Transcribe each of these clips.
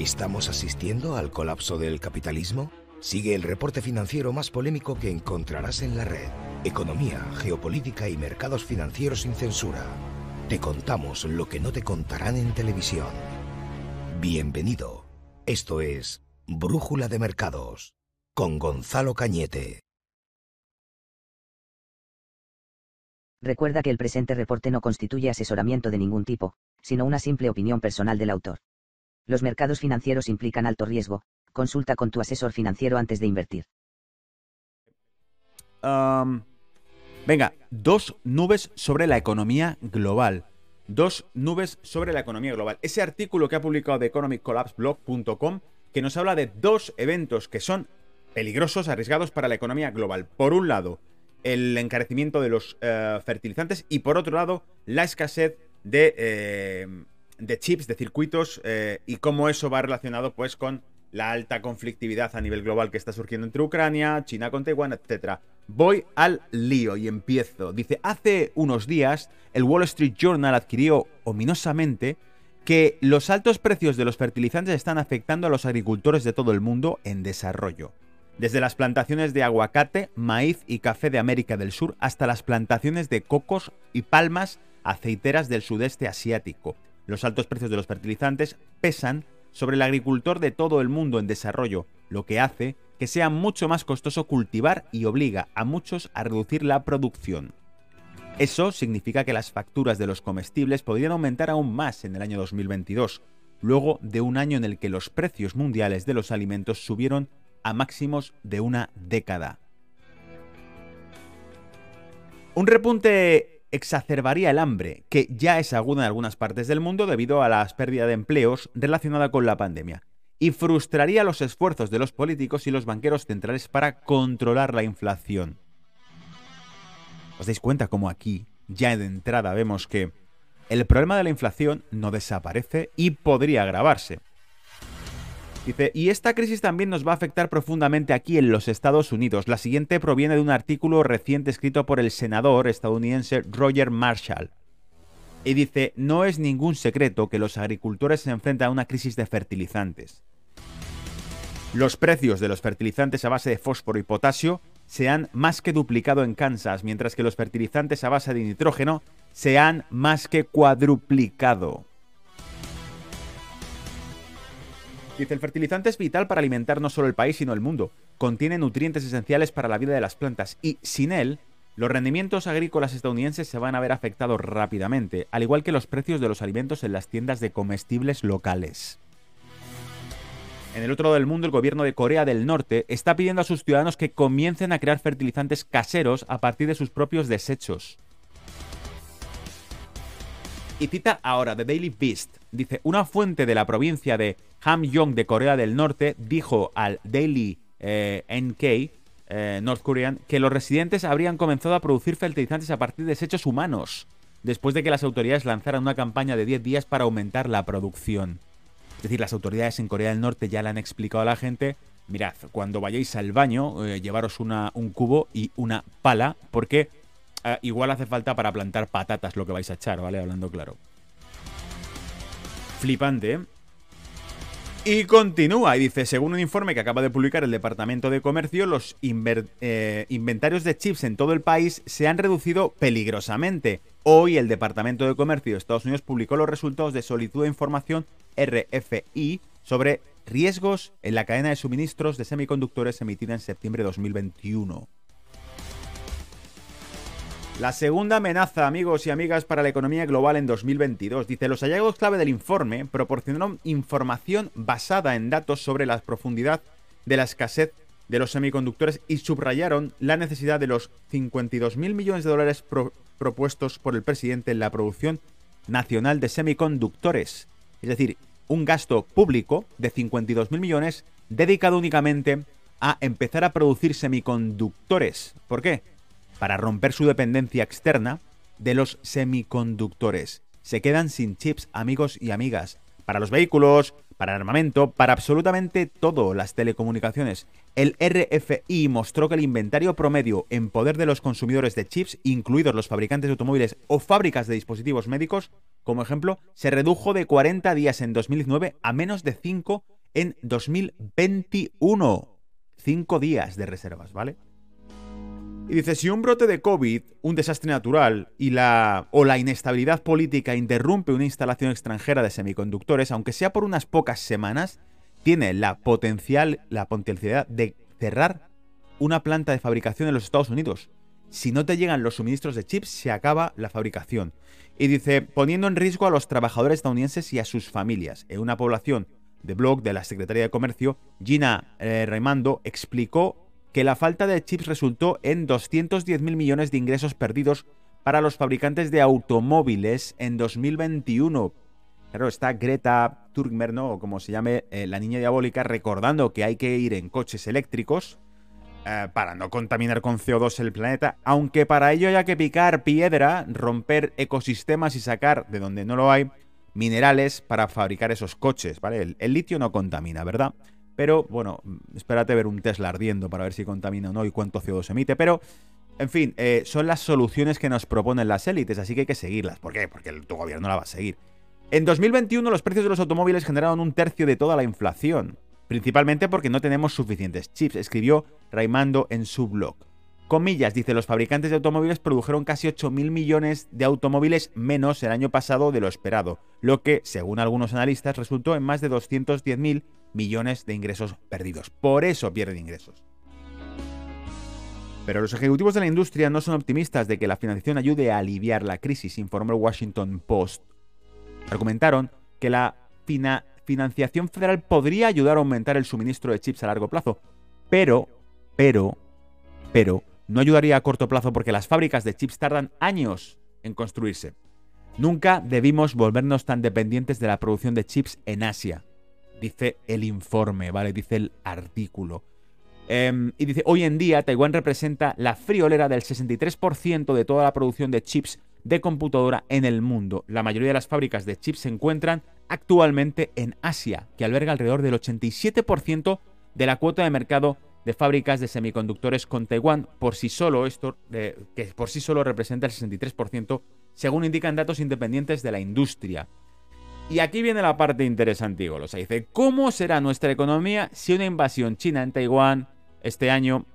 ¿Estamos asistiendo al colapso del capitalismo? Sigue el reporte financiero más polémico que encontrarás en la red. Economía, geopolítica y mercados financieros sin censura. Te contamos lo que no te contarán en televisión. Bienvenido. Esto es Brújula de Mercados con Gonzalo Cañete. Recuerda que el presente reporte no constituye asesoramiento de ningún tipo, sino una simple opinión personal del autor. Los mercados financieros implican alto riesgo, consulta con tu asesor financiero antes de invertir. Venga, dos nubes sobre la economía global. Dos nubes sobre la economía global. Ese artículo que ha publicado The economiccollapseblog.com que nos habla de dos eventos que son peligrosos, arriesgados para la economía global. Por un lado, el encarecimiento de los eh, fertilizantes y por otro lado, la escasez de, eh, de chips, de circuitos eh, y cómo eso va relacionado pues con la alta conflictividad a nivel global que está surgiendo entre Ucrania, China con Taiwán, etc. Voy al lío y empiezo. Dice, hace unos días el Wall Street Journal adquirió ominosamente que los altos precios de los fertilizantes están afectando a los agricultores de todo el mundo en desarrollo desde las plantaciones de aguacate, maíz y café de América del Sur hasta las plantaciones de cocos y palmas aceiteras del sudeste asiático. Los altos precios de los fertilizantes pesan sobre el agricultor de todo el mundo en desarrollo, lo que hace que sea mucho más costoso cultivar y obliga a muchos a reducir la producción. Eso significa que las facturas de los comestibles podrían aumentar aún más en el año 2022, luego de un año en el que los precios mundiales de los alimentos subieron a máximos de una década. Un repunte exacerbaría el hambre, que ya es aguda en algunas partes del mundo debido a la pérdida de empleos relacionada con la pandemia, y frustraría los esfuerzos de los políticos y los banqueros centrales para controlar la inflación. ¿Os dais cuenta cómo aquí, ya de entrada, vemos que el problema de la inflación no desaparece y podría agravarse? Dice, y esta crisis también nos va a afectar profundamente aquí en los Estados Unidos. La siguiente proviene de un artículo reciente escrito por el senador estadounidense Roger Marshall. Y dice, no es ningún secreto que los agricultores se enfrentan a una crisis de fertilizantes. Los precios de los fertilizantes a base de fósforo y potasio se han más que duplicado en Kansas, mientras que los fertilizantes a base de nitrógeno se han más que cuadruplicado. Dice, el fertilizante es vital para alimentar no solo el país, sino el mundo. Contiene nutrientes esenciales para la vida de las plantas y sin él, los rendimientos agrícolas estadounidenses se van a ver afectados rápidamente, al igual que los precios de los alimentos en las tiendas de comestibles locales. En el otro lado del mundo, el gobierno de Corea del Norte está pidiendo a sus ciudadanos que comiencen a crear fertilizantes caseros a partir de sus propios desechos. Y cita ahora The Daily Beast. Dice, una fuente de la provincia de Hamgyong de Corea del Norte dijo al Daily eh, NK, eh, North Korean, que los residentes habrían comenzado a producir fertilizantes a partir de desechos humanos, después de que las autoridades lanzaran una campaña de 10 días para aumentar la producción. Es decir, las autoridades en Corea del Norte ya le han explicado a la gente, mirad, cuando vayáis al baño, eh, llevaros una, un cubo y una pala, porque Ah, igual hace falta para plantar patatas lo que vais a echar, ¿vale? Hablando claro. Flipante. Y continúa y dice, según un informe que acaba de publicar el Departamento de Comercio, los eh, inventarios de chips en todo el país se han reducido peligrosamente. Hoy el Departamento de Comercio de Estados Unidos publicó los resultados de solicitud de información RFI sobre riesgos en la cadena de suministros de semiconductores emitida en septiembre de 2021. La segunda amenaza, amigos y amigas, para la economía global en 2022. Dice, los hallazgos clave del informe proporcionaron información basada en datos sobre la profundidad de la escasez de los semiconductores y subrayaron la necesidad de los 52.000 millones de dólares propuestos por el presidente en la producción nacional de semiconductores. Es decir, un gasto público de 52.000 millones dedicado únicamente a empezar a producir semiconductores. ¿Por qué? Para romper su dependencia externa de los semiconductores. Se quedan sin chips, amigos y amigas, para los vehículos, para el armamento, para absolutamente todo, las telecomunicaciones. El RFI mostró que el inventario promedio en poder de los consumidores de chips, incluidos los fabricantes de automóviles o fábricas de dispositivos médicos, como ejemplo, se redujo de 40 días en 2019 a menos de 5 en 2021. 5 días de reservas, ¿vale? Y dice, si un brote de COVID, un desastre natural y la, o la inestabilidad política interrumpe una instalación extranjera de semiconductores, aunque sea por unas pocas semanas, tiene la, potencial, la potencialidad de cerrar una planta de fabricación en los Estados Unidos. Si no te llegan los suministros de chips, se acaba la fabricación. Y dice, poniendo en riesgo a los trabajadores estadounidenses y a sus familias. En una población de blog de la Secretaría de Comercio, Gina eh, explicó que la falta de chips resultó en 210.000 millones de ingresos perdidos para los fabricantes de automóviles en 2021. Claro, está Greta Thunberg, ¿no? O como se llame, eh, la niña diabólica, recordando que hay que ir en coches eléctricos eh, para no contaminar con CO2 el planeta, aunque para ello haya que picar piedra, romper ecosistemas y sacar de donde no lo hay minerales para fabricar esos coches, ¿vale? el litio no contamina, ¿verdad? Pero bueno, espérate ver un Tesla ardiendo para ver si contamina o no y cuánto CO2 emite. Pero, en fin, eh, son las soluciones que nos proponen las élites, así que hay que seguirlas. ¿Por qué? Porque tu gobierno la va a seguir. En 2021 los precios de los automóviles generaron un tercio de toda la inflación, principalmente porque no tenemos suficientes chips, escribió Raimando en su blog. Comillas, dice, los fabricantes de automóviles produjeron casi 8.000 millones de automóviles menos el año pasado de lo esperado, lo que, según algunos analistas, resultó en más de 210.000 millones de ingresos perdidos. Por eso pierden ingresos. Pero los ejecutivos de la industria no son optimistas de que la financiación ayude a aliviar la crisis, informó el Washington Post. Argumentaron que la financiación federal podría ayudar a aumentar el suministro de chips a largo plazo, pero, pero, pero, no ayudaría a corto plazo porque las fábricas de chips tardan años en construirse. Nunca debimos volvernos tan dependientes de la producción de chips en Asia, dice el informe, ¿vale? Dice el artículo. Em, y dice, hoy en día Taiwán representa la friolera del 63% de toda la producción de chips de computadora en el mundo. La mayoría de las fábricas de chips se encuentran actualmente en Asia, que alberga alrededor del 87% de la cuota de mercado de fábricas de semiconductores con Taiwán por sí solo, esto que por sí solo representa el 63%, según indican datos independientes de la industria. Y aquí viene la parte interesante. Dice, ¿cómo será nuestra economía si una invasión china en Taiwán este año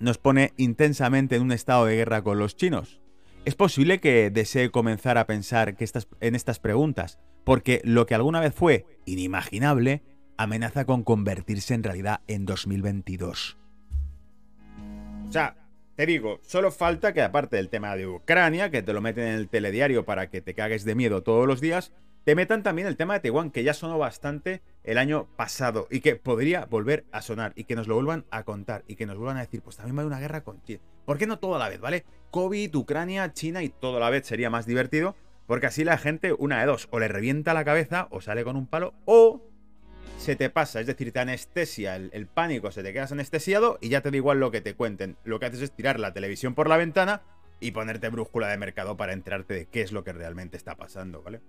nos pone intensamente en un estado de guerra con los chinos? Es posible que desee comenzar a pensar que estas, en estas preguntas, porque lo que alguna vez fue inimaginable amenaza con convertirse en realidad en 2022. O sea, te digo, solo falta que aparte del tema de Ucrania, que te lo meten en el telediario para que te cagues de miedo todos los días, te metan también el tema de Taiwán, que ya sonó bastante el año pasado y que podría volver a sonar y que nos lo vuelvan a contar y que nos vuelvan a decir, pues también va a haber una guerra con China. ¿Por qué no todo a la vez, vale? COVID, Ucrania, China y todo a la vez sería más divertido, porque así la gente, una de dos, o le revienta la cabeza o sale con un palo, o se te pasa, es decir, te anestesia el, pánico, se te quedas anestesiado y ya te da igual lo que te cuenten. Lo que haces es tirar la televisión por la ventana y ponerte brújula de mercado para enterarte de qué es lo que realmente está pasando, ¿vale?